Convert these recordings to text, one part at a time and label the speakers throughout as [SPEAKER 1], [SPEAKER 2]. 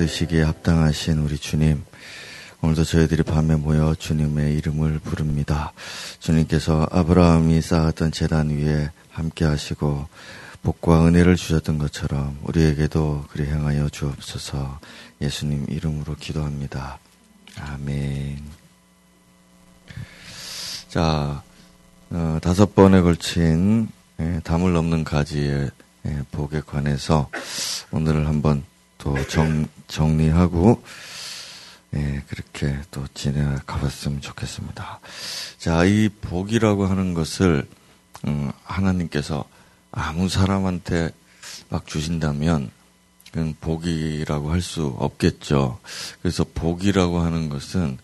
[SPEAKER 1] 받으시기에 합당하신 우리 주님, 오늘도 저희들이 밤에 모여 주님의 이름을 부릅니다. 주님께서 아브라함이 쌓았던 재단 위에 함께 하시고 복과 은혜를 주셨던 것처럼 우리에게도 그리 행하여 주옵소서 예수님 이름으로 기도합니다. 아멘. 자, 어, 다섯 번에 걸친 예, 담을 넘는 가지의 예, 복에 관해서 오늘을 한번 또 정, 정리하고 예, 그렇게 또 지내가 봤으면 좋겠습니다. 자, 이 복이라고 하는 것을 음, 하나님께서 아무 사람한테 막 주신다면 그건 복이라고 할 수 없겠죠. 그래서 복이라고 하는 것은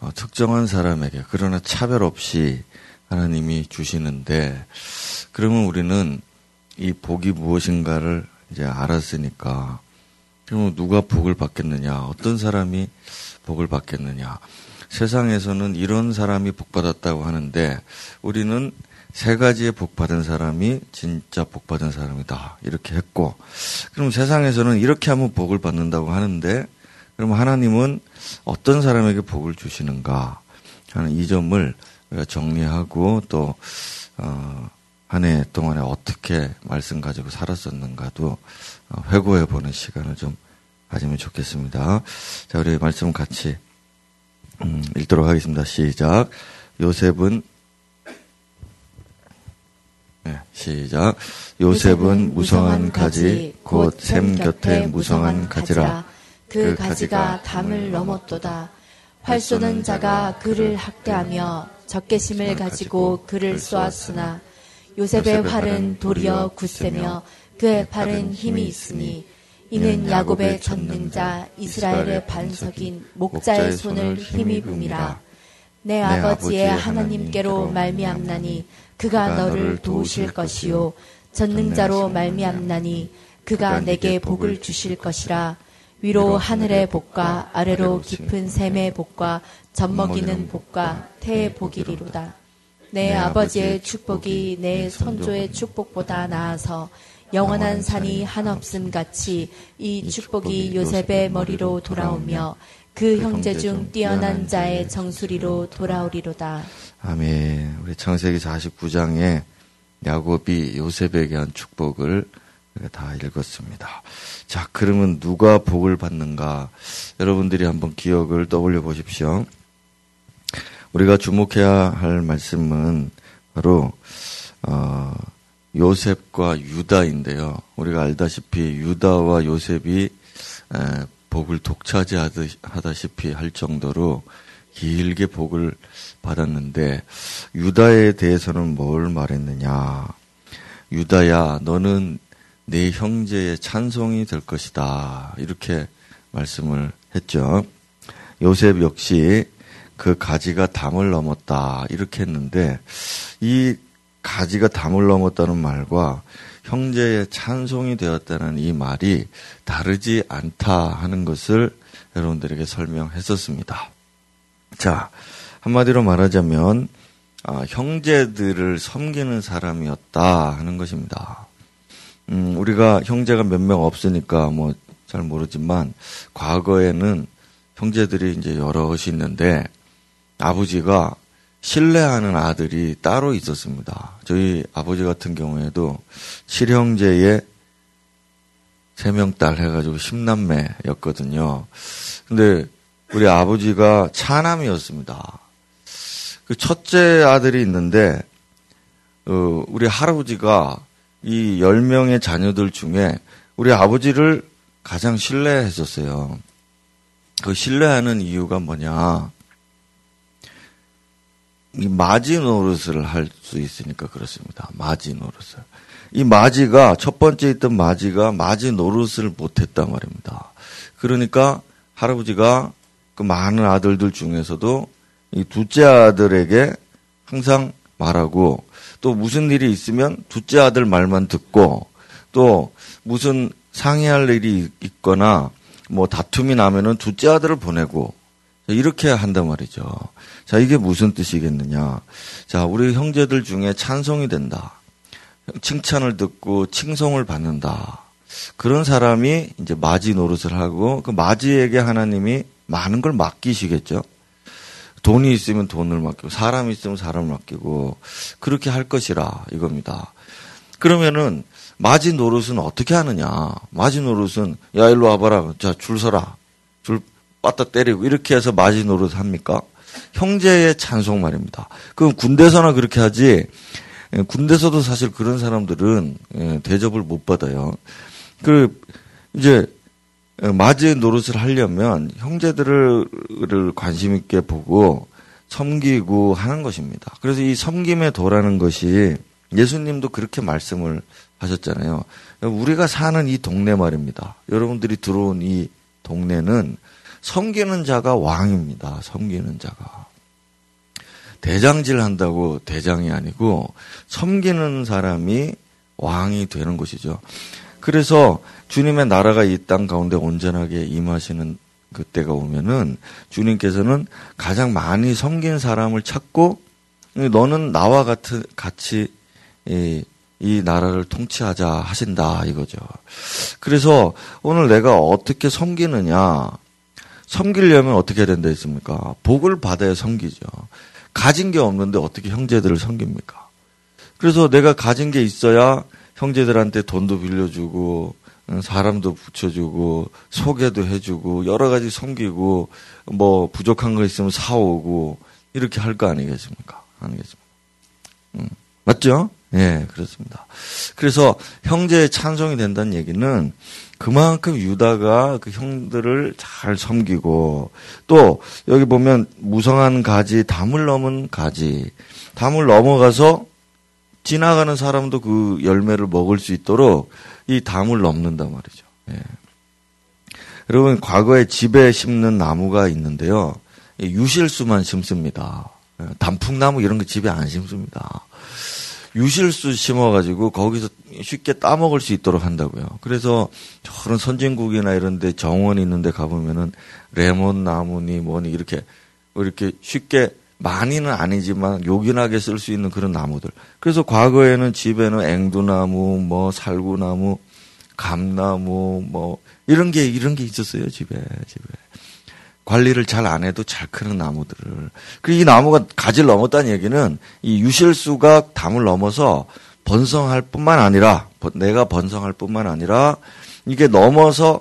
[SPEAKER 1] 어, 특정한 사람에게 그러나 차별 없이 하나님이 주시는데 그러면 우리는 이 복이 무엇인가를 이제 알았으니까 그러면 누가 복을 받겠느냐? 어떤 사람이 복을 받겠느냐? 세상에서는 이런 사람이 복 받았다고 하는데 우리는 세 가지의 복 받은 사람이 진짜 복 받은 사람이다. 이렇게 했고 그럼 세상에서는 이렇게 하면 복을 받는다고 하는데 그럼 하나님은 어떤 사람에게 복을 주시는가 하는 이 점을 정리하고 또 어, 한 해 동안에 어떻게 말씀 가지고 살았었는가도 어, 회고해 보는 시간을 좀 가지면 좋겠습니다. 자, 우리 말씀 같이 음, 읽도록 하겠습니다. 시작. 요셉은 네, 시작. 요셉은 무성한 가지 곧 샘 곁에 무성한 가지라.
[SPEAKER 2] 그, 그 가지가 담을 넘었도다. 활 쏘는 자가 그를 학대하며 적개심을 가지고 그를 쏘았으나 요셉의 활은 도리어 굳세며 그의 팔은 힘이 있으니 이는 야곱의 전능자 이스라엘의 반석인 목자의 손을 힘입음이라. 내 아버지의 하나님께로 말미암나니 그가 너를 도우실 것이요. 전능자로 말미암나니 그가 내게 복을 주실 것이라. 위로 하늘의 복과 아래로 깊은 샘의 복과 젖먹이는 복과 태의 복이리로다. 내 아버지의 축복이 내 선조의 축복보다 나아서 영원한 산이 한없음 같이 이 축복이 요셉의 머리로 돌아오며 그 형제 중 뛰어난 자의 정수리로 돌아오리로다.
[SPEAKER 1] 아멘. 우리 창세기 49장에 야곱이 요셉에게 한 축복을 다 읽었습니다. 자, 그러면 누가 복을 받는가? 여러분들이 한번 기억을 떠올려 보십시오. 우리가 주목해야 할 말씀은 바로 어, 요셉과 유다인데요. 우리가 알다시피 유다와 요셉이 에, 복을 독차지하다시피 할 정도로 길게 복을 받았는데 유다에 대해서는 뭘 말했느냐? 유다야, 너는 내 형제의 찬송이 될 것이다. 이렇게 말씀을 했죠. 요셉 역시 그 가지가 담을 넘었다. 이렇게 했는데 이 가지가 담을 넘었다는 말과 형제의 찬송이 되었다는 이 말이 다르지 않다 하는 것을 여러분들에게 설명했었습니다. 자, 한마디로 말하자면 아, 형제들을 섬기는 사람이었다 하는 것입니다. 음, 우리가 형제가 몇 명 없으니까 뭐 잘 모르지만 과거에는 형제들이 이제 여럿이 있는데 아버지가 신뢰하는 아들이 따로 있었습니다. 저희 아버지 같은 경우에도 칠형제의 세명딸 해가지고 십남매였거든요. 근데 우리 아버지가 차남이었습니다. 그 첫째 아들이 있는데, 어, 우리 할아버지가 이 10명의 자녀들 중에 우리 아버지를 가장 신뢰했었어요. 그 신뢰하는 이유가 뭐냐. 이 마지 노릇을 할 수 있으니까 그렇습니다. 마지 노릇을. 이 마지가, 첫 번째 있던 마지가 마지 노릇을 못했단 말입니다. 그러니까 할아버지가 그 많은 아들들 중에서도 이 둘째 아들에게 항상 말하고 또 무슨 일이 있으면 둘째 아들 말만 듣고 또 무슨 상의할 일이 있거나 뭐 다툼이 나면은 둘째 아들을 보내고 이렇게 한단 말이죠. 자, 이게 무슨 뜻이겠느냐. 자, 우리 형제들 중에 찬송이 된다. 칭찬을 듣고 칭송을 받는다. 그런 사람이 이제 마지 노릇을 하고 그 마지에게 하나님이 많은 걸 맡기시겠죠. 돈이 있으면 돈을 맡기고 사람이 있으면 사람을 맡기고 그렇게 할 것이라 이겁니다. 그러면은 마지 노릇은 어떻게 하느냐? 마지 노릇은 야 일로 와봐라. 자 줄 서라. 줄 빠따 때리고 이렇게 해서 마지 노릇 합니까? 형제의 찬송 말입니다. 그럼 군대서나 그렇게 하지. 예, 군대서도 사실 그런 사람들은 예, 대접을 못 받아요. 그 이제 맞이 노릇을 하려면 형제들을 관심 있게 보고 섬기고 하는 것입니다. 그래서 이 섬김의 도라는 것이 예수님도 그렇게 말씀을 하셨잖아요. 우리가 사는 이 동네 말입니다. 여러분들이 들어온 이 동네는 섬기는 자가 왕입니다. 섬기는 자가. 대장질 한다고 대장이 아니고 섬기는 사람이 왕이 되는 것이죠. 그래서 주님의 나라가 이 땅 가운데 온전하게 임하시는 그때가 오면은 주님께서는 가장 많이 섬긴 사람을 찾고 너는 나와 같은 같이 이, 이 나라를 통치하자 하신다 이거죠. 그래서 오늘 내가 어떻게 섬기느냐 섬기려면 어떻게 해야 된다 했습니까? 복을 받아야 섬기죠. 가진 게 없는데 어떻게 형제들을 섬깁니까? 그래서 내가 가진 게 있어야 형제들한테 돈도 빌려주고 사람도 붙여주고 소개도 해주고 여러 가지 섬기고 뭐 부족한 거 있으면 사오고 이렇게 할 거 아니겠습니까? 아니겠습니까? 음, 맞죠? 예, 네, 그렇습니다. 그래서 형제의 찬송이 된다는 얘기는 그만큼 유다가 그 형들을 잘 섬기고 또 여기 보면 무성한 가지 담을 넘은 가지 담을 넘어가서 지나가는 사람도 그 열매를 먹을 수 있도록 이 담을 넘는단 말이죠. 예. 여러분 과거에 집에 심는 나무가 있는데요. 유실수만 심습니다. 예, 단풍나무 이런 거 집에 안 심습니다. 유실수 심어가지고 거기서 쉽게 따먹을 수 있도록 한다고요. 그래서 저런 선진국이나 이런데 정원 있는데 가보면은 레몬 나무니 뭐니 이렇게 이렇게 쉽게 많이는 아니지만 요긴하게 쓸 수 있는 그런 나무들. 그래서 과거에는 집에는 앵두나무, 뭐 살구나무, 감나무, 뭐 이런 게 이런 게 있었어요 집에 집에. 관리를 잘 안 해도 잘 크는 나무들을. 그리고 이 나무가 가지를 넘었다는 얘기는 이 유실수가 담을 넘어서 번성할 뿐만 아니라 내가 번성할 뿐만 아니라 이게 넘어서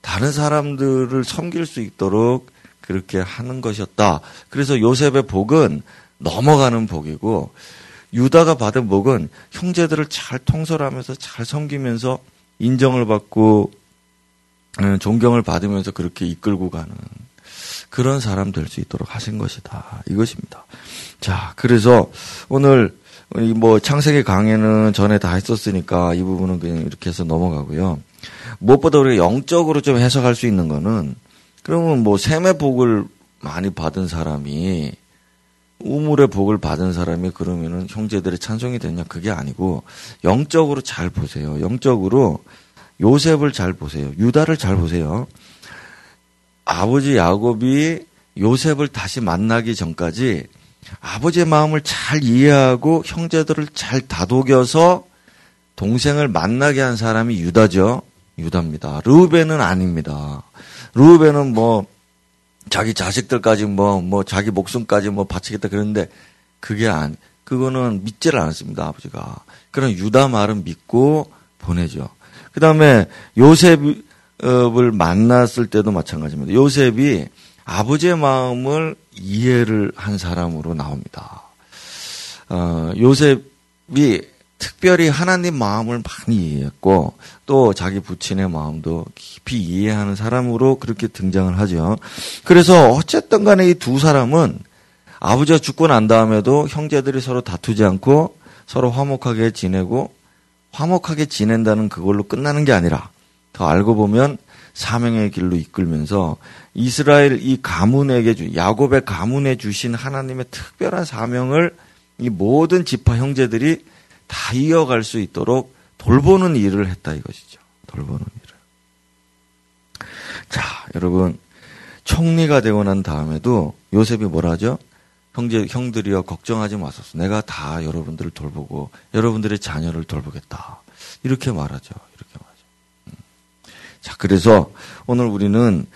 [SPEAKER 1] 다른 사람들을 섬길 수 있도록 그렇게 하는 것이었다. 그래서 요셉의 복은 넘어가는 복이고 유다가 받은 복은 형제들을 잘 통솔하면서 잘 섬기면서 인정을 받고 음, 존경을 받으면서 그렇게 이끌고 가는 그런 사람 될 수 있도록 하신 것이다. 이것입니다. 자, 그래서 오늘 뭐 창세기 강의는 전에 다 했었으니까 이 부분은 그냥 이렇게 해서 넘어가고요. 무엇보다 우리가 영적으로 좀 해석할 수 있는 거는 그러면 뭐 샘의 복을 많이 받은 사람이 우물의 복을 받은 사람이 그러면은 형제들의 찬송이 되냐 그게 아니고 영적으로 잘 보세요. 영적으로 요셉을 잘 보세요. 유다를 잘 보세요. 아버지 야곱이 요셉을 다시 만나기 전까지 아버지의 마음을 잘 이해하고 형제들을 잘 다독여서 동생을 만나게 한 사람이 유다죠. 유다입니다. 르우벤은 아닙니다. 루벤은 뭐 자기 자식들까지 뭐뭐 뭐 자기 목숨까지 뭐 바치겠다 그러는데 그게 안 그거는 믿지를 않았습니다 아버지가 그런 유다 말은 믿고 보내죠. 그 다음에 요셉 을 만났을 때도 마찬가지입니다. 요셉이 아버지의 마음을 이해를 한 사람으로 나옵니다. 어, 요셉이 특별히 하나님 마음을 많이 이해했고 또 자기 부친의 마음도 깊이 이해하는 사람으로 그렇게 등장을 하죠. 그래서 어쨌든 간에 이 두 사람은 아버지가 죽고 난 다음에도 형제들이 서로 다투지 않고 서로 화목하게 지내고 화목하게 지낸다는 그걸로 끝나는 게 아니라 더 알고 보면 사명의 길로 이끌면서 이스라엘 이 가문에게 주 야곱의 가문에 주신 하나님의 특별한 사명을 이 모든 지파 형제들이 다 이어갈 수 있도록 돌보는 일을 했다 이것이죠. 돌보는 일을. 자, 여러분 총리가 되고 난 다음에도 요셉이 뭐라 하죠? 형제 형들이여 걱정하지 마소서. 내가 다 여러분들을 돌보고 여러분들의 자녀를 돌보겠다. 이렇게 말하죠. 이렇게. 자, 그래서 오늘 우리는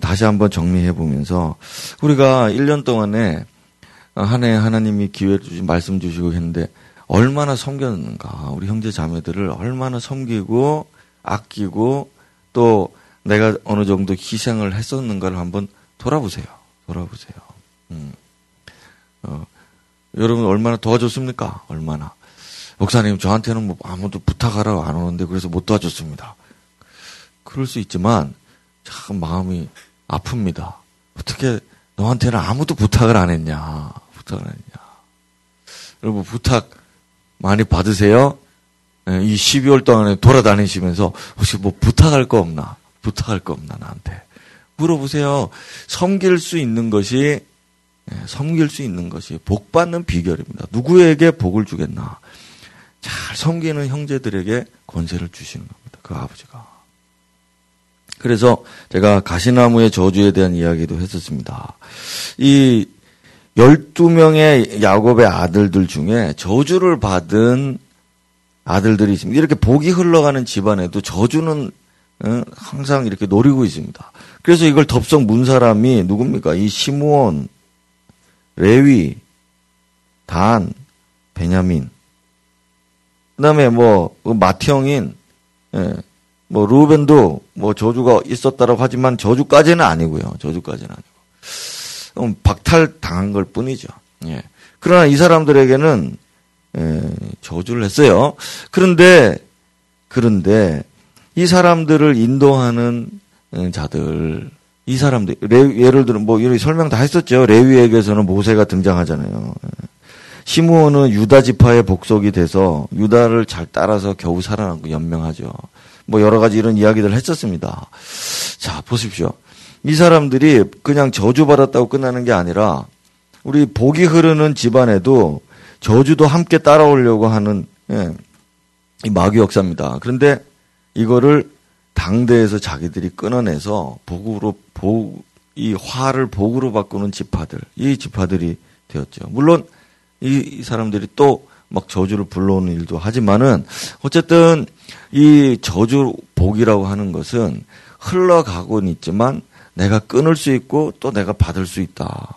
[SPEAKER 1] 다시 한번 정리해 보면서 우리가 1년 동안에 한 해 하나님이 기회 주시 말씀 주시고 했는데 얼마나 섬겼는가. 우리 형제 자매들을 얼마나 섬기고 아끼고 또 내가 어느 정도 희생을 했었는가를 한번 돌아보세요. 돌아보세요. 음. 어, 여러분 얼마나 도와줬습니까? 얼마나. 목사님 저한테는 뭐 아무도 부탁하라고 안 오는데 그래서 못 도와줬습니다. 그럴 수 있지만 참 마음이 아픕니다. 어떻게 너한테는 아무도 부탁을 안 했냐? 부탁을 안 했냐? 여러분 부탁 많이 받으세요? 예, 이 12월 동안에 돌아다니시면서 혹시 뭐 부탁할 거 없나? 부탁할 거 없나 나한테? 물어보세요. 섬길 수 있는 것이 예, 섬길 수 있는 것이 복 받는 비결입니다. 누구에게 복을 주겠나? 잘 섬기는 형제들에게 권세를 주시는 겁니다. 그 아버지가. 그래서 제가 가시나무의 저주에 대한 이야기도 했었습니다. 이 12명의 야곱의 아들들 중에 저주를 받은 아들들이 있습니다. 이렇게 복이 흘러가는 집안에도 저주는 어, 항상 이렇게 노리고 있습니다. 그래서 이걸 덥석 문 사람이 누굽니까? 이 시므온, 레위, 단, 베냐민. 그다음에 뭐그 마티형인 예, 뭐 루벤도 뭐 저주가 있었다라고 하지만 저주까지는 아니고요. 저주까지는 아니고 음, 박탈 당한 걸 뿐이죠. 예. 그러나 이 사람들에게는 예, 저주를 했어요. 그런데 그런데 이 사람들을 인도하는 예, 자들 이 사람들 레, 예를 들어 뭐 이런 설명 다 했었죠. 레위에게서는 모세가 등장하잖아요. 예. 시므온은 유다 지파의 복속이 돼서 유다를 잘 따라서 겨우 살아남고 연명하죠. 뭐 여러 가지 이런 이야기들 했었습니다. 자 보십시오. 이 사람들이 그냥 저주받았다고 끝나는 게 아니라 우리 복이 흐르는 집안에도 저주도 함께 따라오려고 하는 예, 이 마귀 역사입니다. 그런데 이거를 당대에서 자기들이 끊어내서 복으로 복, 이 화를 복으로 바꾸는 지파들, 이 지파들이 되었죠. 물론 이, 이 사람들이 또 막 저주를 불러오는 일도 하지만은 어쨌든 이 저주 복이라고 하는 것은 흘러가고는 있지만 내가 끊을 수 있고 또 내가 받을 수 있다.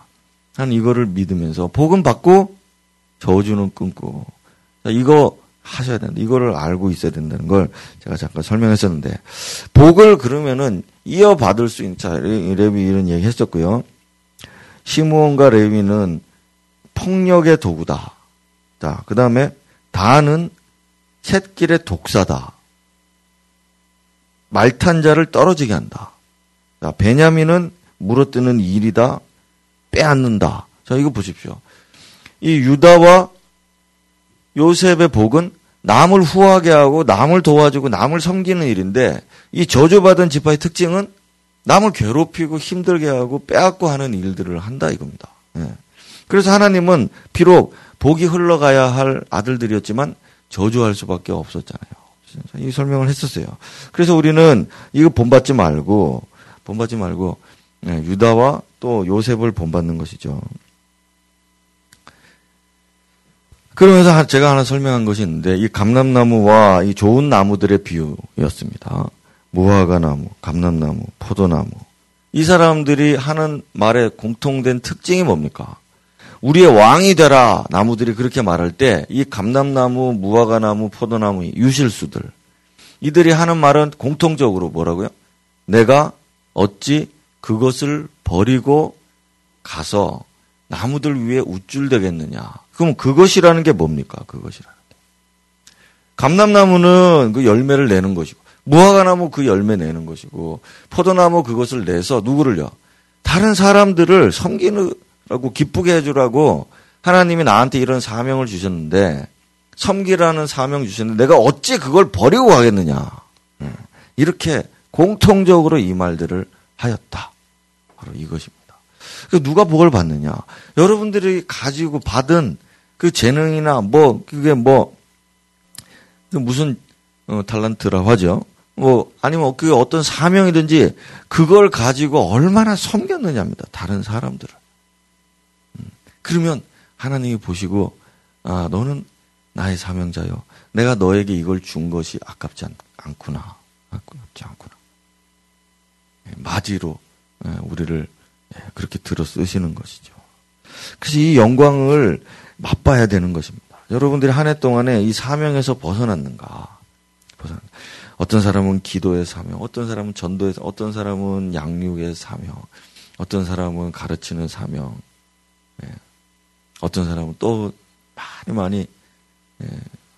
[SPEAKER 1] 한 이거를 믿으면서 복은 받고 저주는 끊고 이거 하셔야 된다. 이거를 알고 있어야 된다는 걸 제가 잠깐 설명했었는데 복을 그러면은 이어받을 수 있는 자 레위 이런 얘기 했었고요. 시므온과 레위는 폭력의 도구다. 자, 그다음에 다는 샛길의 독사다. 말탄 자를 떨어지게 한다. 자, 베냐민은 물어뜯는 일이다. 빼앗는다. 자, 이거 보십시오. 이 유다와 요셉의 복은 남을 후하게 하고 남을 도와주고 남을 섬기는 일인데 이 저주받은 지파의 특징은 남을 괴롭히고 힘들게 하고 빼앗고 하는 일들을 한다 이겁니다. 예. 그래서 하나님은 비록 복이 흘러가야 할 아들들이었지만 저주할 수밖에 없었잖아요. 이 설명을 했었어요. 그래서 우리는 이거 본받지 말고 본받지 말고 예, 유다와 또 요셉을 본받는 것이죠. 그러면서 제가 하나 설명한 것이 있는데 이 감람나무와 이 좋은 나무들의 비유였습니다. 무화과 나무, 감람나무, 포도나무. 이 사람들이 하는 말의 공통된 특징이 뭡니까? 우리의 왕이 되라 나무들이 그렇게 말할 때 이 감람나무, 무화과나무, 포도나무 유실수들 이들이 하는 말은 공통적으로 뭐라고요? 내가 어찌 그것을 버리고 가서 나무들 위에 우쭐대겠느냐. 그럼 그것이라는 게 뭡니까? 그것이라는 게. 감람나무는 그 열매를 내는 것이고, 무화과나무 그 열매 내는 것이고, 포도나무 그것을 내서 누구를요? 다른 사람들을 섬기 라고 기쁘게 해주라고 하나님이 나한테 이런 사명을 주셨는데, 섬기라는 사명 주셨는데, 내가 어찌 그걸 버리고 가겠느냐. 예. 이렇게 공통적으로 이 말들을 하였다. 바로 이것입니다. 그 누가 복을 받느냐? 여러분들이 가지고 받은 그 재능이나 뭐 그게 뭐그 무슨 어, 탈란트라고 하죠. 뭐 아니면 그게 어떤 사명이든지 그걸 가지고 얼마나 섬겼느냐입니다. 다른 사람들을. 음, 그러면 하나님이 보시고 아 너는 나의 사명자요. 내가 너에게 이걸 준 것이 아깝지 않, 구나 아깝지 않구나. 맞이로 우리를 그렇게 들어 쓰시는 것이죠. 그래서 이 영광을 맛봐야 되는 것입니다. 여러분들이 한 해 동안에 이 사명에서 벗어났는가? 벗어났 어떤 사람은 기도의 사명, 어떤 사람은 전도의, 어떤 사람은 양육의 사명, 어떤 사람은 가르치는 사명, 예. 어떤 사람은 또 많이 많이 예.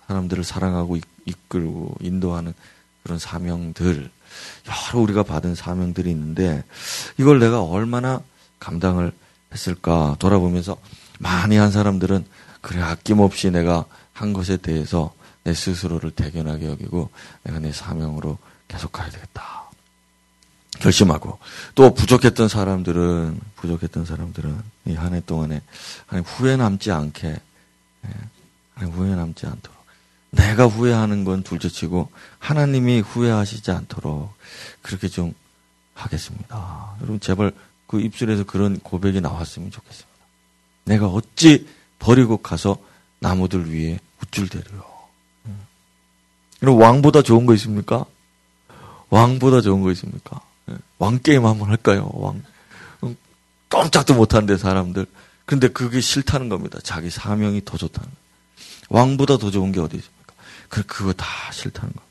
[SPEAKER 1] 사람들을 사랑하고 이끌고 인도하는 그런 사명들, 여러 우리가 받은 사명들이 있는데 이걸 내가 얼마나 감당을 했을까 돌아보면서 많이 한 사람들은 그래 아낌없이 내가 한 것에 대해서 내 스스로를 대견하게 여기고 내가 내 사명으로 계속 가야 되겠다. 결심하고 또 부족했던 사람들은 부족했던 사람들은 이 한 해 동안에 후회 남지 않게 예, 후회 남지 않도록 내가 후회하는 건 둘째치고 하나님이 후회하시지 않도록 그렇게 좀 하겠습니다. 여러분 제발 그 입술에서 그런 고백이 나왔으면 좋겠습니다. 내가 어찌 버리고 가서 나무들 위에 우쭐대려. 여러분 왕보다 좋은 거 있습니까? 왕보다 좋은 거 있습니까? 예. 왕 게임 한번 할까요? 왕 깜짝도 못하는데 사람들. 근데 그게 싫다는 겁니다. 자기 사명이 더 좋다는. 왕보다 더 좋은 게 어디 있습니까? 그 그거 다 싫다는 겁니다.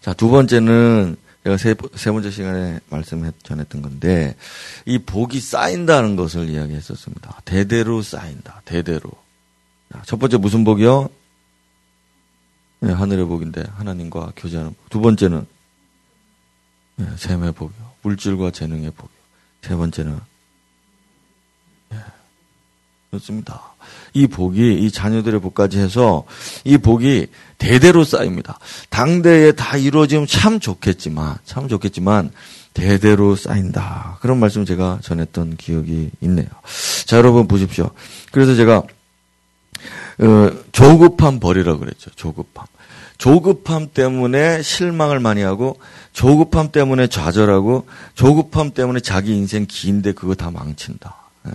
[SPEAKER 1] 자, 두 번째는 제가 세, 세 번째 시간에 말씀 전했던 건데, 이 복이 쌓인다는 것을 이야기했었습니다. 대대로 쌓인다. 대대로. 첫 번째 무슨 복이요? 네, 하늘의 복인데, 하나님과 교제하는 복. 두 번째는, 네, 샘의 복이요. 물질과 재능의 복이요. 세 번째는, 네, 그렇습니다. 이 복이 이 자녀들의 복까지 해서 이 복이 대대로 쌓입니다. 당대에 다 이루어지면 참 좋겠지만 참 좋겠지만 대대로 쌓인다. 그런 말씀 제가 전했던 기억이 있네요. 자 여러분 보십시오. 그래서 제가 어, 조급함 버리라 그랬죠. 조급함. 조급함 때문에 실망을 많이 하고 조급함 때문에 좌절하고 조급함 때문에 자기 인생 긴데 그거 다 망친다. 네.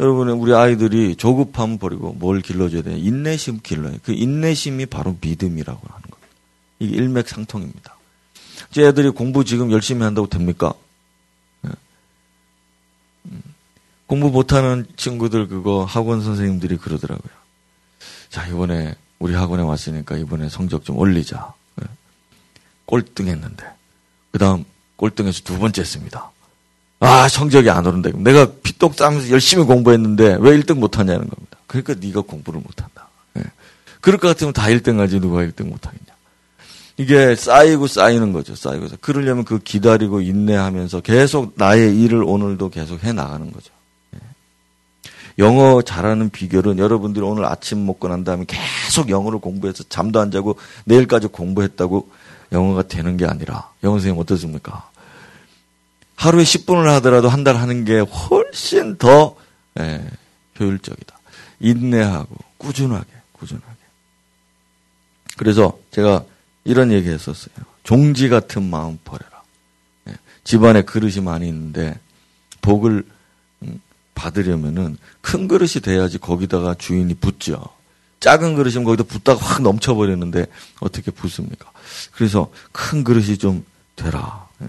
[SPEAKER 1] 여러분, 우리 아이들이 조급함 버리고 뭘 길러줘야 되냐. 인내심 길러요. 그 인내심이 바로 믿음이라고 하는 거예요. 이게 일맥상통입니다. 제 애들이 공부 지금 열심히 한다고 됩니까? 네. 음. 공부 못하는 친구들 그거 학원 선생님들이 그러더라고요. 자, 이번에 우리 학원에 왔으니까 이번에 성적 좀 올리자. 네. 꼴등했는데. 그 다음 꼴등에서 두 번째 했습니다. 아, 성적이 안 오른다. 내가 피똥 싸면서 열심히 공부했는데 왜 1등 못하냐는 겁니다. 그러니까 네가 공부를 못한다. 예. 그럴 것 같으면 다 1등 하지 누가 1등 못하겠냐. 이게 쌓이고 쌓이는 거죠. 쌓이고. 그러려면 그 기다리고 인내하면서 계속 나의 일을 오늘도 계속 해 나가는 거죠. 예. 영어 잘하는 비결은 여러분들이 오늘 아침 먹고 난 다음에 계속 영어를 공부해서 잠도 안 자고 내일까지 공부했다고 영어가 되는 게 아니라 영어 선생님 어떻습니까? 하루에 10분을 하더라도 한 달 하는 게 훨씬 더 예, 효율적이다. 인내하고 꾸준하게, 꾸준하게. 그래서 제가 이런 얘기 했었어요. 종지 같은 마음 버려라. 예, 집안에 그릇이 많이 있는데 복을 음, 받으려면은 큰 그릇이 돼야지 거기다가 주인이 붓죠. 작은 그릇이면 거기다 붓다가 확 넘쳐버리는데 어떻게 붓습니까? 그래서 큰 그릇이 좀 되라. 예.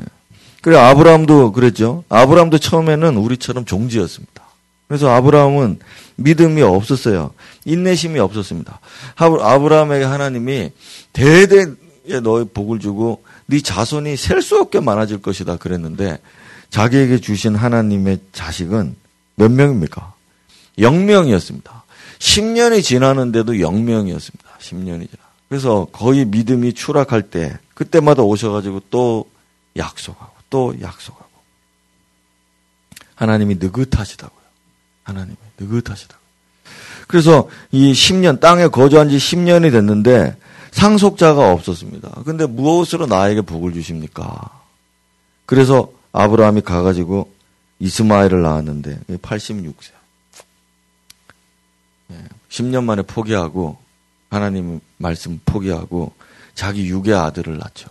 [SPEAKER 1] 그래 아브라함도 그랬죠. 아브라함도 처음에는 우리처럼 종지였습니다. 그래서 아브라함은 믿음이 없었어요. 인내심이 없었습니다. 아브라함에게 하나님이 대대에 너의 복을 주고 네 자손이 셀 수 없게 많아질 것이다 그랬는데 자기에게 주신 하나님의 자식은 몇 명입니까? 0명이었습니다. 10년이 지나는데도 0명이었습니다. 10년이 지나. 그래서 거의 믿음이 추락할 때 그때마다 오셔가지고 또 약속하고 또 약속하고. 하나님이 느긋하시다고요. 하나님이 느긋하시다고. 그래서 이 10년, 땅에 거주한 지 10년이 됐는데 상속자가 없었습니다. 근데 무엇으로 나에게 복을 주십니까? 그래서 아브라함이 가가지고 이스마엘을 낳았는데 86세. 10년 만에 포기하고 하나님 말씀 포기하고 자기 육의 아들을 낳죠.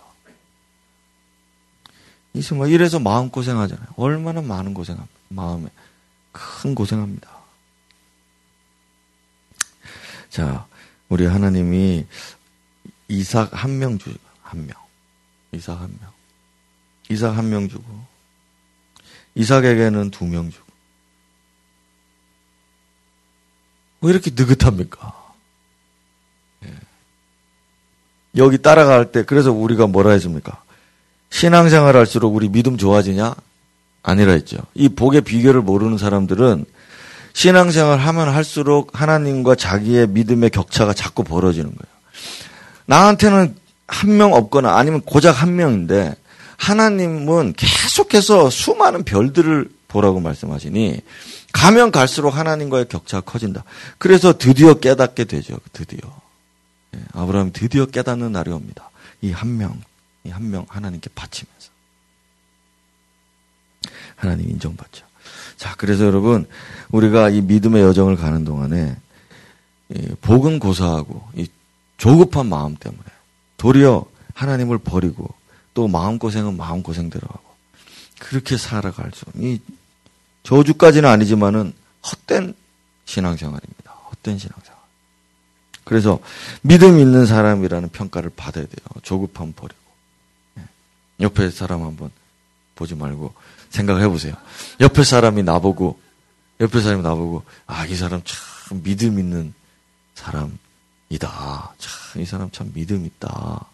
[SPEAKER 1] 이승만 이래서 마음 고생하잖아요. 얼마나 많은 고생합니다. 마음에 큰 고생합니다. 자, 우리 하나님이 이삭 한 명 주, 한 명. 이삭 한 명. 이삭 한 명 주고 이삭에게는 두 명 주고 왜 이렇게 느긋합니까? 예. 여기 따라갈 때 그래서 우리가 뭐라 했습니까? 신앙생활 할수록 우리 믿음 좋아지냐? 아니라 했죠. 이 복의 비결을 모르는 사람들은 신앙생활 하면 할수록 하나님과 자기의 믿음의 격차가 자꾸 벌어지는 거예요. 나한테는 한 명 없거나 아니면 고작 한 명인데 하나님은 계속해서 수많은 별들을 보라고 말씀하시니 가면 갈수록 하나님과의 격차가 커진다. 그래서 드디어 깨닫게 되죠. 드디어. 예, 아브라함이 드디어 깨닫는 날이 옵니다. 이 한 명, 이 한 명 하나님께 바치면서. 하나님 인정받죠. 자, 그래서 여러분, 우리가 이 믿음의 여정을 가는 동안에 복은 고사하고 이 조급한 마음 때문에 도리어 하나님을 버리고 또 마음고생은 마음고생대로 하고 그렇게 살아갈 수. 이 저주까지는 아니지만은 헛된 신앙생활입니다. 헛된 신앙생활. 그래서 믿음 있는 사람이라는 평가를 받아야 돼요. 조급함 버리고. 예. 옆에 사람 한번 보지 말고 생각해 보세요. 옆에 사람이 나보고 옆에 사람이 나보고 아 이 사람 참 믿음 있는 사람이다. 참 이 사람 참 믿음 있다.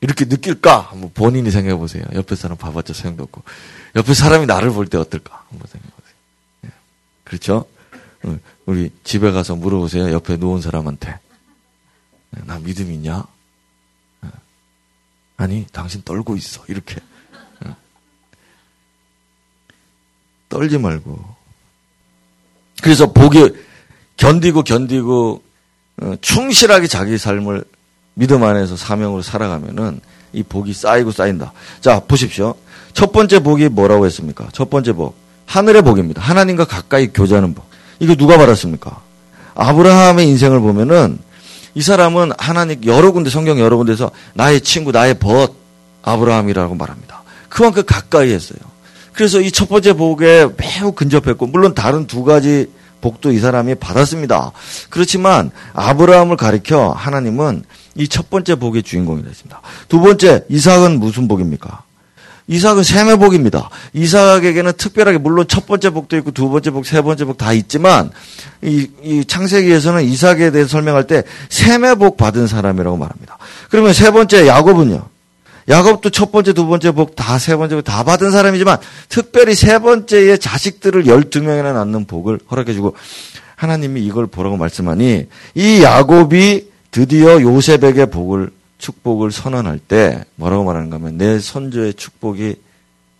[SPEAKER 1] 이렇게 느낄까? 한번 본인이 생각해 보세요. 옆에 사람 봐봤자 소용도 없고 옆에 사람이 나를 볼 때 어떨까? 한번 생각해 보세요. 예. 그렇죠? 어, 우리 집에 가서 물어보세요. 옆에 누운 사람한테 예, 나 믿음 있냐? 예. 아니 당신 떨고 있어. 이렇게 떨지 말고. 그래서 복이 견디고 견디고 어, 충실하게 자기 삶을 믿음 안에서 사명으로 살아가면은 이 복이 쌓이고 쌓인다. 자, 보십시오. 첫 번째 복이 뭐라고 했습니까? 첫 번째 복. 하늘의 복입니다. 하나님과 가까이 교제하는 복. 이거 누가 받았습니까? 아브라함의 인생을 보면은 이 사람은 하나님 여러 군데 성경 여러 군데서 나의 친구, 나의 벗 아브라함이라고 말합니다. 그만큼 가까이 했어요. 그래서 이 첫 번째 복에 매우 근접했고 물론 다른 두 가지 복도 이 사람이 받았습니다. 그렇지만 아브라함을 가리켜 하나님은 이 첫 번째 복의 주인공이 됐습니다. 두 번째 이삭은 무슨 복입니까? 이삭은 셈의 복입니다. 이삭에게는 특별하게 물론 첫 번째 복도 있고 두 번째 복, 세 번째 복 다 있지만 이, 이 창세기에서는 이삭에 대해 설명할 때 셈의 복 받은 사람이라고 말합니다. 그러면 세 번째 야곱은요? 야곱도 첫 번째, 두 번째 복 다 세 번째 복 다 받은 사람이지만 특별히 세 번째의 자식들을 12명이나 낳는 복을 허락해 주고 하나님이 이걸 보라고 말씀하니 이 야곱이 드디어 요셉에게 복을 축복을 선언할 때 뭐라고 말하는가 하면 내 선조의 축복이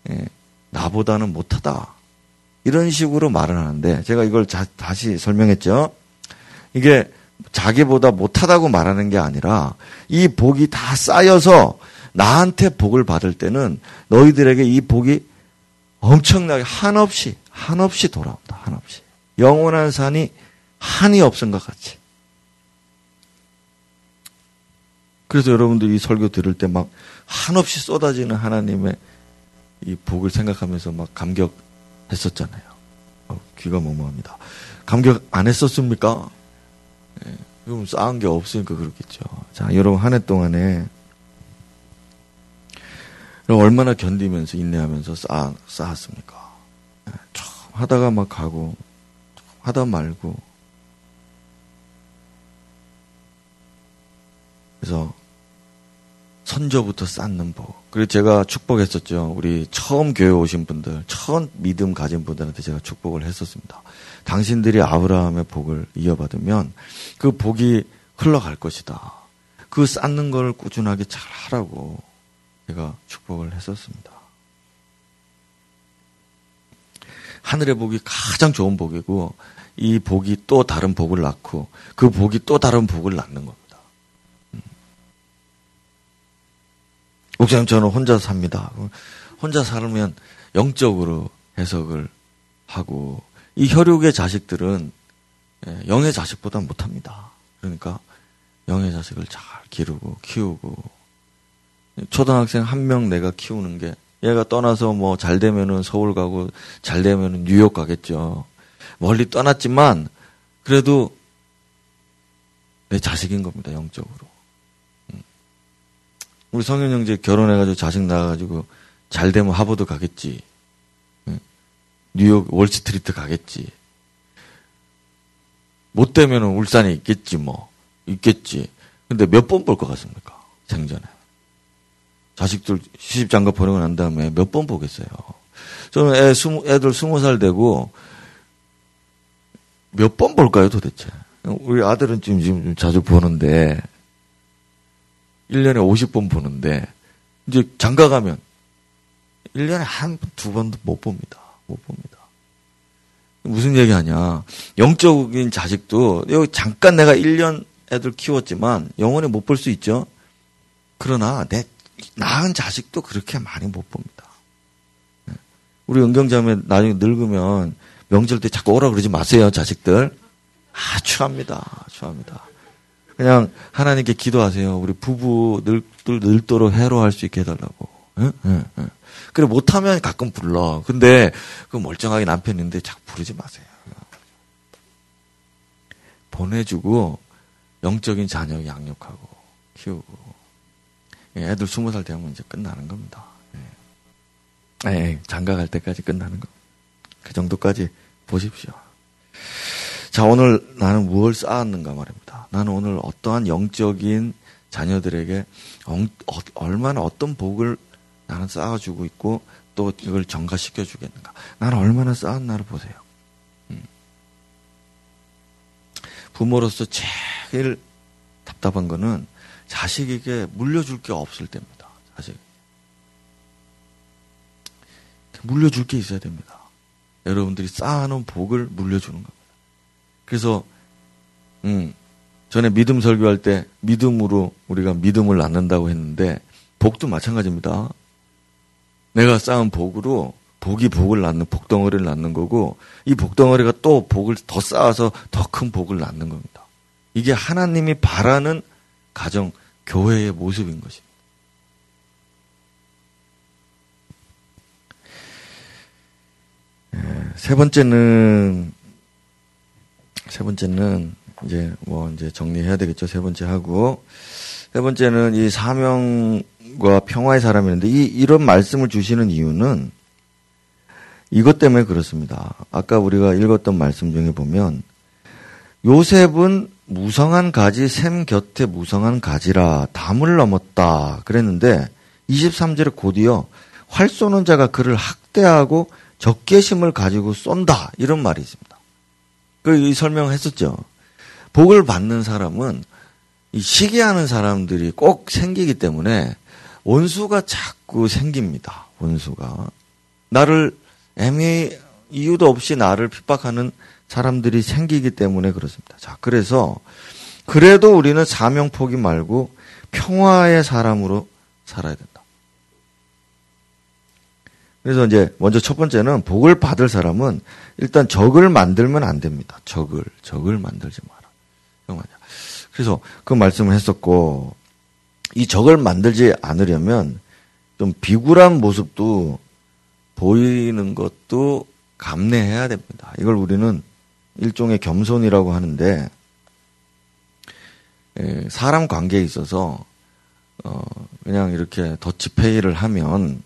[SPEAKER 1] 예, 나보다는 못하다. 이런 식으로 말을 하는데 제가 이걸 자, 다시 설명했죠. 이게 자기보다 못하다고 말하는 게 아니라 이 복이 다 쌓여서 나한테 복을 받을 때는 너희들에게 이 복이 엄청나게 한없이 한없이 돌아온다. 한없이 영원한 산이 한이 없은 것 같이. 그래서 여러분들이 이 설교 들을 때 막 한없이 쏟아지는 하나님의 이 복을 생각하면서 막 감격했었잖아요. 어, 귀가 멍멍합니다. 감격 안 했었습니까? 예, 그럼 쌓은 게 없으니까 그렇겠죠. 자, 여러분 한 해 동안에 얼마나 견디면서 인내하면서 쌓, 쌓았습니까? 예, 좀 하다가 막 가고, 좀 하다 말고. 그래서 선조부터 쌓는 복. 그리고 제가 축복했었죠. 우리 처음 교회 오신 분들, 처음 믿음 가진 분들한테 제가 축복을 했었습니다. 당신들이 아브라함의 복을 이어받으면 그 복이 흘러갈 것이다. 그 쌓는 걸 꾸준하게 잘 하라고 제가 축복을 했었습니다. 하늘의 복이 가장 좋은 복이고 이 복이 또 다른 복을 낳고 그 복이 또 다른 복을 낳는 겁니다. 음. 목사님 저는 혼자 삽니다. 혼자 살면 영적으로 해석을 하고 이 혈육의 자식들은 예, 영의 자식보다 못합니다. 그러니까 영의 자식을 잘 기르고 키우고 초등학생 한 명 내가 키우는 게 얘가 떠나서 뭐 잘 되면은 서울 가고 잘 되면은 뉴욕 가겠죠. 멀리 떠났지만 그래도 내 자식인 겁니다 영적으로. 음. 우리 성현 형제 결혼해가지고 자식 낳아가지고 잘 되면 하버드 가겠지. 뉴욕 월스트리트 가겠지. 못 되면 울산에 있겠지 뭐. 있겠지. 근데 몇 번 볼 것 같습니까? 생전에. 자식들 시집 장가 보내고 난 다음에 몇 번 보겠어요. 저는 애 스무, 애들 스무 살 되고 몇 번 볼까요 도대체? 우리 아들은 지금, 지금 자주 보는데 1년에 50번 보는데 이제 장가 가면 1년에 한 두 번도 못 봅니다. 못 봅니다. 무슨 얘기 하냐. 영적인 자식도 여기 잠깐 내가 1년 애들 키웠지만 영원히 못 볼 수 있죠. 그러나 내 낳은 자식도 그렇게 많이 못 봅니다. 네. 우리 은경자매 나중에 늙으면 명절 때 자꾸 오라 그러지 마세요, 자식들. 아, 추합니다. 추합니다. 그냥 하나님께 기도하세요. 우리 부부 늙, 늙도록 해로할 수 있게 해달라고. 응? 응, 응. 그래, 못하면 가끔 불러. 근데 그 멀쩡하게 남편인데 자꾸 부르지 마세요. 보내주고 영적인 자녀 양육하고 키우고 예, 애들 스무 살 되면 이제 끝나는 겁니다. 예. 예, 장가 갈 때까지 끝나는 거. 그 정도까지 보십시오. 자, 오늘 나는 무엇을 쌓았는가 말입니다. 나는 오늘 어떠한 영적인 자녀들에게 어, 얼마나 어떤 복을 나는 쌓아주고 있고 또 이걸 정가시켜 주겠는가. 나는 얼마나 쌓았나를 보세요. 음. 부모로서 제일 답답한 거는 자식에게 물려줄 게 없을 때입니다. 자식. 물려줄 게 있어야 됩니다. 여러분들이 쌓아놓은 복을 물려주는 겁니다. 그래서, 음, 전에 믿음 설교할 때 믿음으로 우리가 믿음을 낳는다고 했는데, 복도 마찬가지입니다. 내가 쌓은 복으로 복이 복을 낳는 복덩어리를 낳는 거고, 이 복덩어리가 또 복을 더 쌓아서 더 큰 복을 낳는 겁니다. 이게 하나님이 바라는 가정, 교회의 모습인 것입니다. 예, 세 번째는 세 번째는 이제 뭐 이제 정리해야 되겠죠. 세 번째 하고 세 번째는 이 사명과 평화의 사람이었는데 이 이런 말씀을 주시는 이유는 이것 때문에 그렇습니다. 아까 우리가 읽었던 말씀 중에 보면 요셉은 무성한 가지 샘 곁에 무성한 가지라 담을 넘었다 그랬는데 23절에 곧이어 활 쏘는 자가 그를 학대하고 적개심을 가지고 쏜다 이런 말이 있습니다. 그 설명했었죠. 복을 받는 사람은 이 시기하는 사람들이 꼭 생기기 때문에 원수가 자꾸 생깁니다. 원수가 나를 애매 이유도 없이 나를 핍박하는 사람들이 생기기 때문에 그렇습니다. 자, 그래서 그래도 우리는 사명 포기 말고 평화의 사람으로 살아야 된다. 그래서 이제 먼저 첫 번째는 복을 받을 사람은 일단 적을 만들면 안 됩니다. 적을 적을 만들지 마라. 그래서 그 말씀을 했었고 이 적을 만들지 않으려면 좀 비굴한 모습도 보이는 것도 감내해야 됩니다. 이걸 우리는 일종의 겸손이라고 하는데 예, 사람 관계에 있어서 어 그냥 이렇게 더치페이를 하면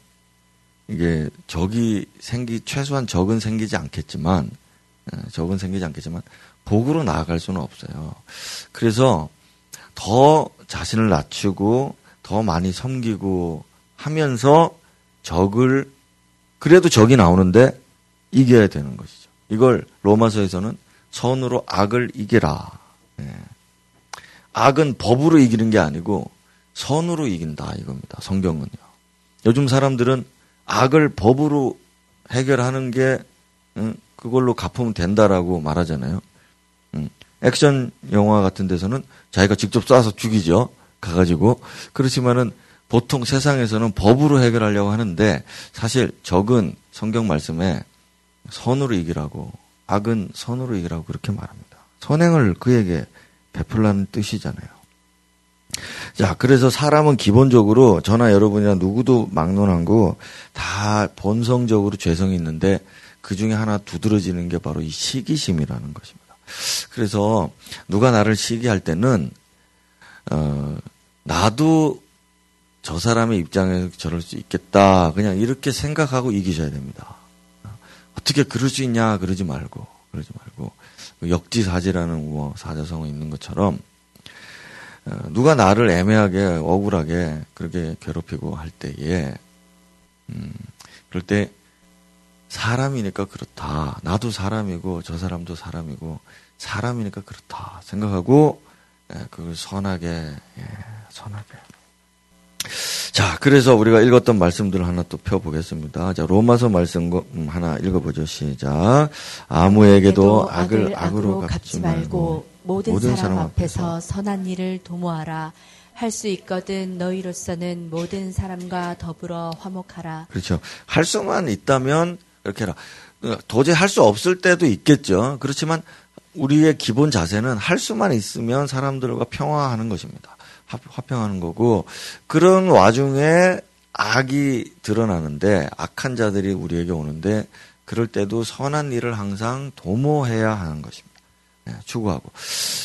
[SPEAKER 1] 이게 적이 생기 최소한 적은 생기지 않겠지만 예, 적은 생기지 않겠지만 복으로 나아갈 수는 없어요. 그래서 더 자신을 낮추고 더 많이 섬기고 하면서 적을 그래도 적이 나오는데 이겨야 되는 것이죠. 이걸 로마서에서는 선으로 악을 이겨라. 예. 악은 법으로 이기는 게 아니고 선으로 이긴다 이겁니다. 성경은요. 요즘 사람들은 악을 법으로 해결하는 게 응, 그걸로 갚으면 된다라고 말하잖아요. 응. 액션 영화 같은 데서는 자기가 직접 쏴서 죽이죠. 가가지고 그렇지만은 보통 세상에서는 법으로 해결하려고 하는데 사실 적은 성경 말씀에 선으로 이기라고 악은 선으로 이기라고 그렇게 말합니다. 선행을 그에게 베풀라는 뜻이잖아요. 자, 그래서 사람은 기본적으로 저나 여러분이나 누구도 막론한 거다 본성적으로 죄성이 있는데 그 중에 하나 두드러지는 게 바로 이 시기심이라는 것입니다. 그래서 누가 나를 시기할 때는 어 나도 저 사람의 입장에서 저럴 수 있겠다. 그냥 이렇게 생각하고 이기셔야 됩니다. 어떻게 그럴 수 있냐 그러지 말고 그러지 말고 역지사지라는 뭐 사자성어 있는 것처럼 어, 누가 나를 애매하게 억울하게 그렇게 괴롭히고 할 때에 음, 그럴 때 사람이니까 그렇다. 나도 사람이고 저 사람도 사람이고 사람이니까 그렇다 생각하고 예, 그걸 선하게 예, 선하게. 자, 그래서 우리가 읽었던 말씀들을 하나 또 펴보겠습니다. 자, 로마서 말씀 음, 하나 읽어보죠. 시작. 아무에게도 악을 악으로 갚지 말고
[SPEAKER 2] 모든, 모든 사람 앞에서 선한 일을 도모하라. 할 수 있거든 너희로서는 모든 사람과 더불어 화목하라.
[SPEAKER 1] 그렇죠. 할 수만 있다면 이렇게 해라. 도저히 할 수 없을 때도 있겠죠. 그렇지만 우리의 기본 자세는 할 수만 있으면 사람들과 평화하는 것입니다. 화평하는 거고 그런 와중에 악이 드러나는데 악한 자들이 우리에게 오는데 그럴 때도 선한 일을 항상 도모해야 하는 것입니다. 네, 추구하고.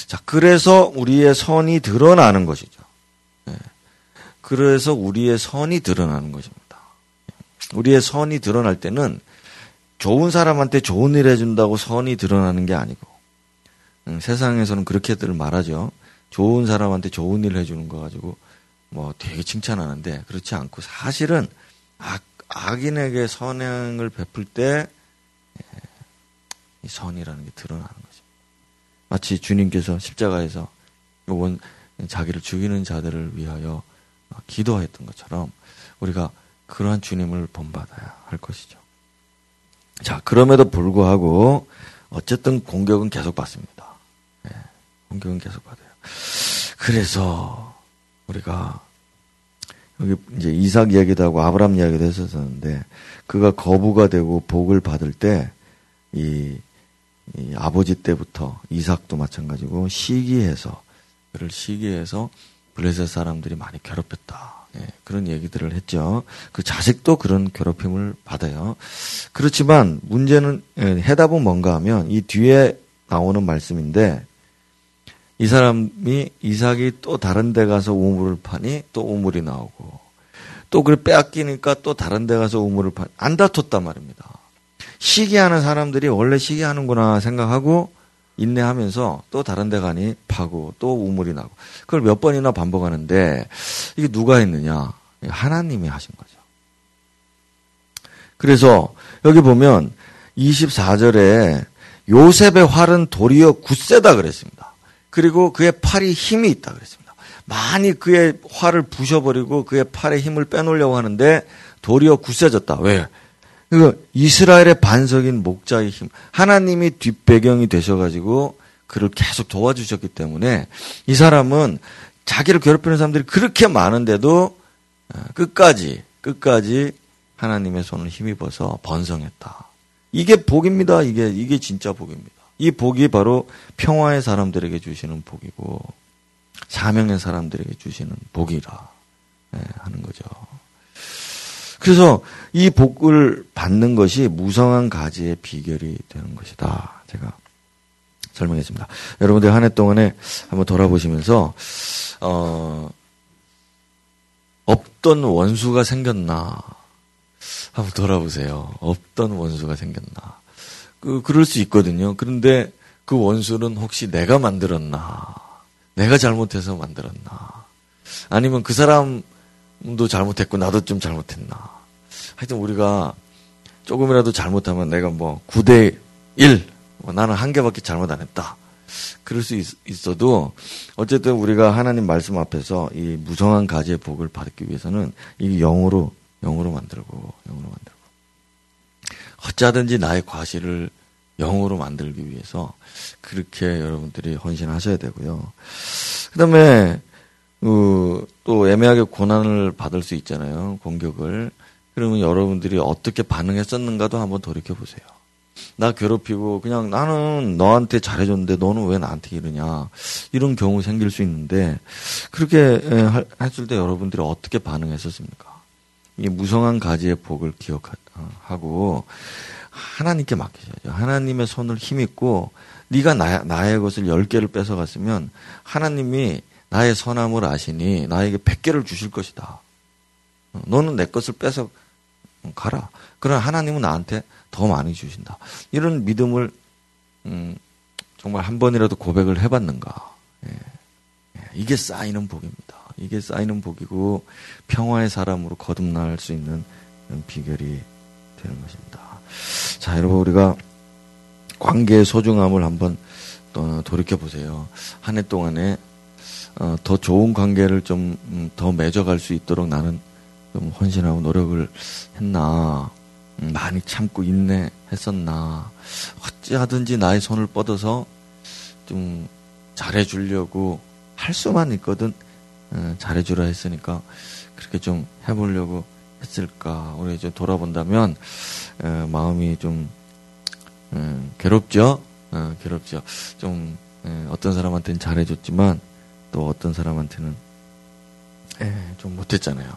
[SPEAKER 1] 자, 그래서 우리의 선이 드러나는 것이죠. 네, 그래서 우리의 선이 드러나는 것입니다. 우리의 선이 드러날 때는 좋은 사람한테 좋은 일 해준다고 선이 드러나는 게 아니고 음, 세상에서는 그렇게들 말하죠. 좋은 사람한테 좋은 일을 해주는 거 가지고 뭐 되게 칭찬하는데 그렇지 않고 사실은 악, 악인에게 선행을 베풀 때 이 선이라는 게 드러나는. 마치 주님께서 십자가에서 원 자기를 죽이는 자들을 위하여 기도했던 것처럼 우리가 그러한 주님을 본받아야 할 것이죠. 자, 그럼에도 불구하고 어쨌든 공격은 계속 받습니다. 네, 공격은 계속 받아요. 그래서 우리가 여기 이제 이삭 이야기도 하고 아브람 이야기도 했었는데 그가 거부가 되고 복을 받을 때 이, 이 아버지 때부터 이삭도 마찬가지고 시기해서 그를 시기해서 블레셋 사람들이 많이 괴롭혔다. 예, 그런 얘기들을 했죠. 그 자식도 그런 괴롭힘을 받아요. 그렇지만 문제는 예, 해답은 뭔가 하면 이 뒤에 나오는 말씀인데 이 사람이 이삭이 또 다른 데 가서 우물을 파니 또 우물이 나오고 또 그걸 빼앗기니까 또 다른 데 가서 우물을 파니 안 다퉜단 말입니다. 시기하는 사람들이 원래 시기하는구나 생각하고 인내하면서 또 다른 데 가니 파고 또 우물이 나고 그걸 몇 번이나 반복하는데 이게 누가 했느냐? 하나님이 하신 거죠. 그래서 여기 보면 24절에 요셉의 활은 도리어 굳세다 그랬습니다. 그리고 그의 팔이 힘이 있다 그랬습니다. 많이 그의 활을 부셔버리고 그의 팔에 힘을 빼놓으려고 하는데 도리어 굳세졌다. 왜? 그 이스라엘의 반석인 목자의 힘, 하나님이 뒷배경이 되셔가지고 그를 계속 도와주셨기 때문에 이 사람은 자기를 괴롭히는 사람들이 그렇게 많은데도 어, 끝까지 끝까지 하나님의 손을 힘입어서 번성했다. 이게 복입니다. 이게 이게 진짜 복입니다. 이 복이 바로 평화의 사람들에게 주시는 복이고 사명의 사람들에게 주시는 복이라 네, 하는 거죠. 그래서 이 복을 받는 것이 무성한 가지의 비결이 되는 것이다. 제가 설명했습니다. 여러분들 한 해 동안에 한번 돌아보시면서 어, 없던 원수가 생겼나 한번 돌아보세요. 없던 원수가 생겼나. 그, 그럴 수 있거든요. 그런데 그 원수는 혹시 내가 만들었나? 내가 잘못해서 만들었나? 아니면 그 사람 도 잘못했고 나도 좀 잘못했나? 하여튼 우리가 조금이라도 잘못하면 내가 뭐 9대 1, 뭐 나는 한 개밖에 잘못 안 했다. 그럴 수 있, 어도 어쨌든 우리가 하나님 말씀 앞에서 이 무성한 가지의 복을 받기 위해서는 이 영으로 영으로 만들고 영으로 만들고 어쩌든지 나의 과실을 영으로 만들기 위해서 그렇게 여러분들이 헌신하셔야 되고요. 그다음에 어, 또 애매하게 고난을 받을 수 있잖아요. 공격을. 그러면 여러분들이 어떻게 반응했었는가도 한번 돌이켜 보세요. 나 괴롭히고 그냥 나는 너한테 잘해줬는데 너는 왜 나한테 이러냐 이런 경우 생길 수 있는데 그렇게 했을 때 여러분들이 어떻게 반응했었습니까? 이 무성한 가지의 복을 기억하고 하나님께 맡기셔야죠. 하나님의 손을 힘입고 네가 나, 나의 것을 열 개를 뺏어갔으면 하나님이 나의 선함을 아시니 나에게 백 개를 주실 것이다. 너는 내 것을 뺏어 가라. 그러나 하나님은 나한테 더 많이 주신다. 이런 믿음을 음, 정말 한 번이라도 고백을 해봤는가? 예. 예. 이게 쌓이는 복입니다. 이게 쌓이는 복이고 평화의 사람으로 거듭날 수 있는 비결이 되는 것입니다. 자, 여러분 우리가 관계의 소중함을 한번 돌이켜 보세요. 한 해 동안에 어, 더 좋은 관계를 좀더 음, 맺어갈 수 있도록 나는 좀 헌신하고 노력을 했나, 음, 많이 참고 인내했었나, 어찌하든지 나의 손을 뻗어서 좀 잘해주려고 할 수만 있거든, 어, 잘해주라 했으니까 그렇게 좀 해보려고 했을까. 우리 이제 돌아본다면, 어, 마음이 좀, 음, 괴롭죠? 어, 괴롭죠. 좀, 어떤 사람한테는 잘해줬지만, 또 어떤 사람한테는 예, 좀 못했잖아요.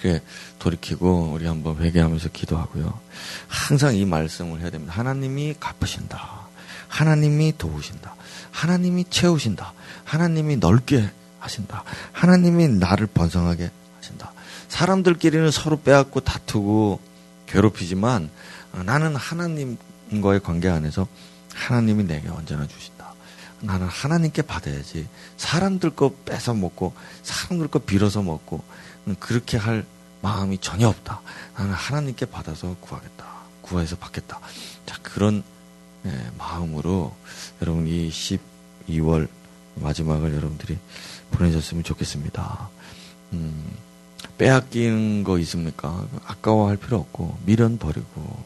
[SPEAKER 1] 그래 돌이키고 우리 한번 회개하면서 기도하고요. 항상 이 말씀을 해야 됩니다. 하나님이 갚으신다. 하나님이 도우신다. 하나님이 채우신다. 하나님이 넓게 하신다. 하나님이 나를 번성하게 하신다. 사람들끼리는 서로 빼앗고 다투고 괴롭히지만 나는 하나님과의 관계 안에서 하나님이 내게 언제나 주신다. 나는 하나님께 받아야지. 사람들 거 뺏어 먹고, 사람들 거 빌어서 먹고, 그렇게 할 마음이 전혀 없다. 나는 하나님께 받아서 구하겠다. 구해서 받겠다. 자, 그런 예, 마음으로 여러분 이 12월 마지막을 여러분들이 보내셨으면 좋겠습니다. 음, 빼앗기는 거 있습니까? 아까워할 필요 없고, 미련 버리고,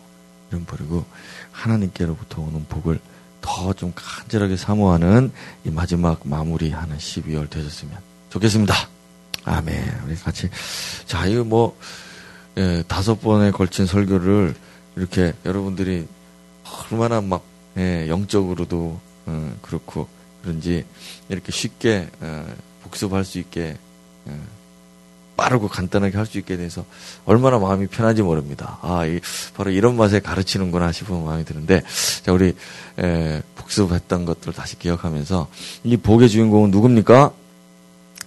[SPEAKER 1] 미련 버리고, 하나님께로부터 오는 복을 더 좀 간절하게 사모하는 이 마지막 마무리하는 12월 되셨으면 좋겠습니다. 아멘. 우리 같이 자 이거 뭐 예, 다섯 번에 걸친 설교를 이렇게 여러분들이 얼마나 막 예, 영적으로도 어, 그렇고 그런지 이렇게 쉽게 어, 복습할 수 있게 어, 빠르고 간단하게 할 수 있게 돼서 얼마나 마음이 편한지 모릅니다. 아, 이, 바로 이런 맛에 가르치는구나 싶은 마음이 드는데, 자, 우리, 에, 복습했던 것들 다시 기억하면서, 이 복의 주인공은 누굽니까?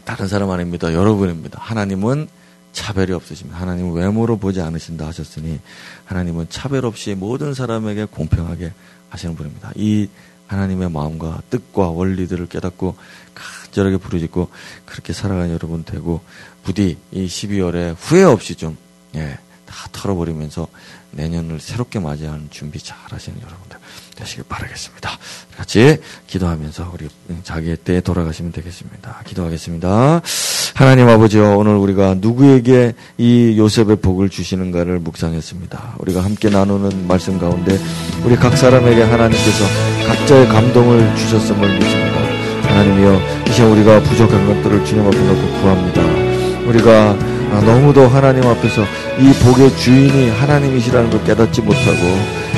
[SPEAKER 1] 다른 사람 아닙니다. 여러분입니다. 하나님은 차별이 없으십니다. 하나님은 외모로 보지 않으신다 하셨으니, 하나님은 차별 없이 모든 사람에게 공평하게 하시는 분입니다. 이 하나님의 마음과 뜻과 원리들을 깨닫고 간절하게 부르짖고 그렇게 살아가는 여러분 되고 부디 이 12월에 후회 없이 좀, 예, 다 털어버리면서 내년을 새롭게 맞이하는 준비 잘 하시는 여러분들 되시길 바라겠습니다. 같이 기도하면서 우리 자기의 때에 돌아가시면 되겠습니다. 기도하겠습니다. 하나님 아버지요, 오늘 우리가 누구에게 이 요셉의 복을 주시는가를 묵상했습니다. 우리가 함께 나누는 말씀 가운데 우리 각 사람에게 하나님께서 각자의 감동을 주셨음을 믿습니다. 하나님이여, 이제 우리가 부족한 것들을 주님 앞에 놓고 구합니다. 우리가 너무도 하나님 앞에서 이 복의 주인이 하나님이시라는 걸 깨닫지 못하고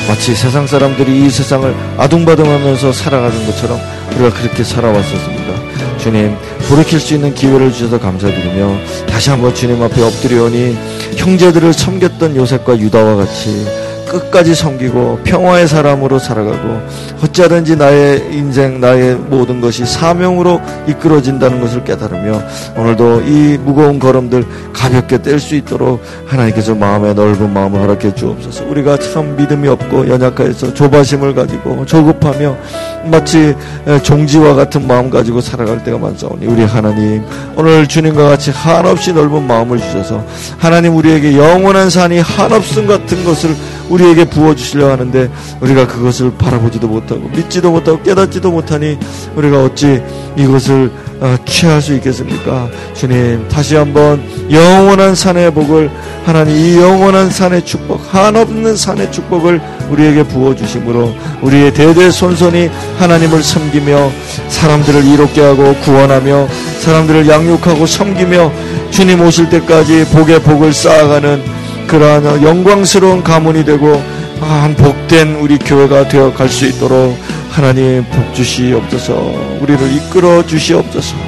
[SPEAKER 1] 마치 세상 사람들이 이 세상을 아둥바둥하면서 살아가는 것처럼 우리가 그렇게 살아왔었습니다. 주님, 돌이킬 수 있는 기회를 주셔서 감사드리며 다시 한번 주님 앞에 엎드려오니 형제들을 섬겼던 요셉과 유다와 같이 끝까지 섬기고 평화의 사람으로 살아가고 어찌하든지 나의 인생 나의 모든 것이 사명으로 이끌어진다는 것을 깨달으며 오늘도 이 무거운 걸음들 가볍게 뗄 수 있도록 하나님께서 마음의 넓은 마음을 허락해 주옵소서. 우리가 참 믿음이 없고 연약해서 조바심을 가지고 조급하며 마치 종지와 같은 마음 가지고 살아갈 때가 많사오니 우리 하나님 오늘 주님과 같이 한없이 넓은 마음을 주셔서 하나님 우리에게 영원한 산이 한없음 같은 것을 우리에게 부어주시려 하는데 우리가 그것을 바라보지도 못하고 믿지도 못하고 깨닫지도 못하니 우리가 어찌 이것을 어, 취할 수 있겠습니까? 주님 다시 한번 영원한 산의 복을 하나님 이 영원한 산의 축복 한없는 산의 축복을 우리에게 부어주심으로 우리의 대대손손이 하나님을 섬기며 사람들을 이롭게 하고 구원하며 사람들을 양육하고 섬기며 주님 오실 때까지 복의 복을 쌓아가는 그러한 영광스러운 가문이 되고 한 복된 우리 교회가 되어 갈 수 있도록 하나님 복 주시옵소서. 우리를 이끌어 주시옵소서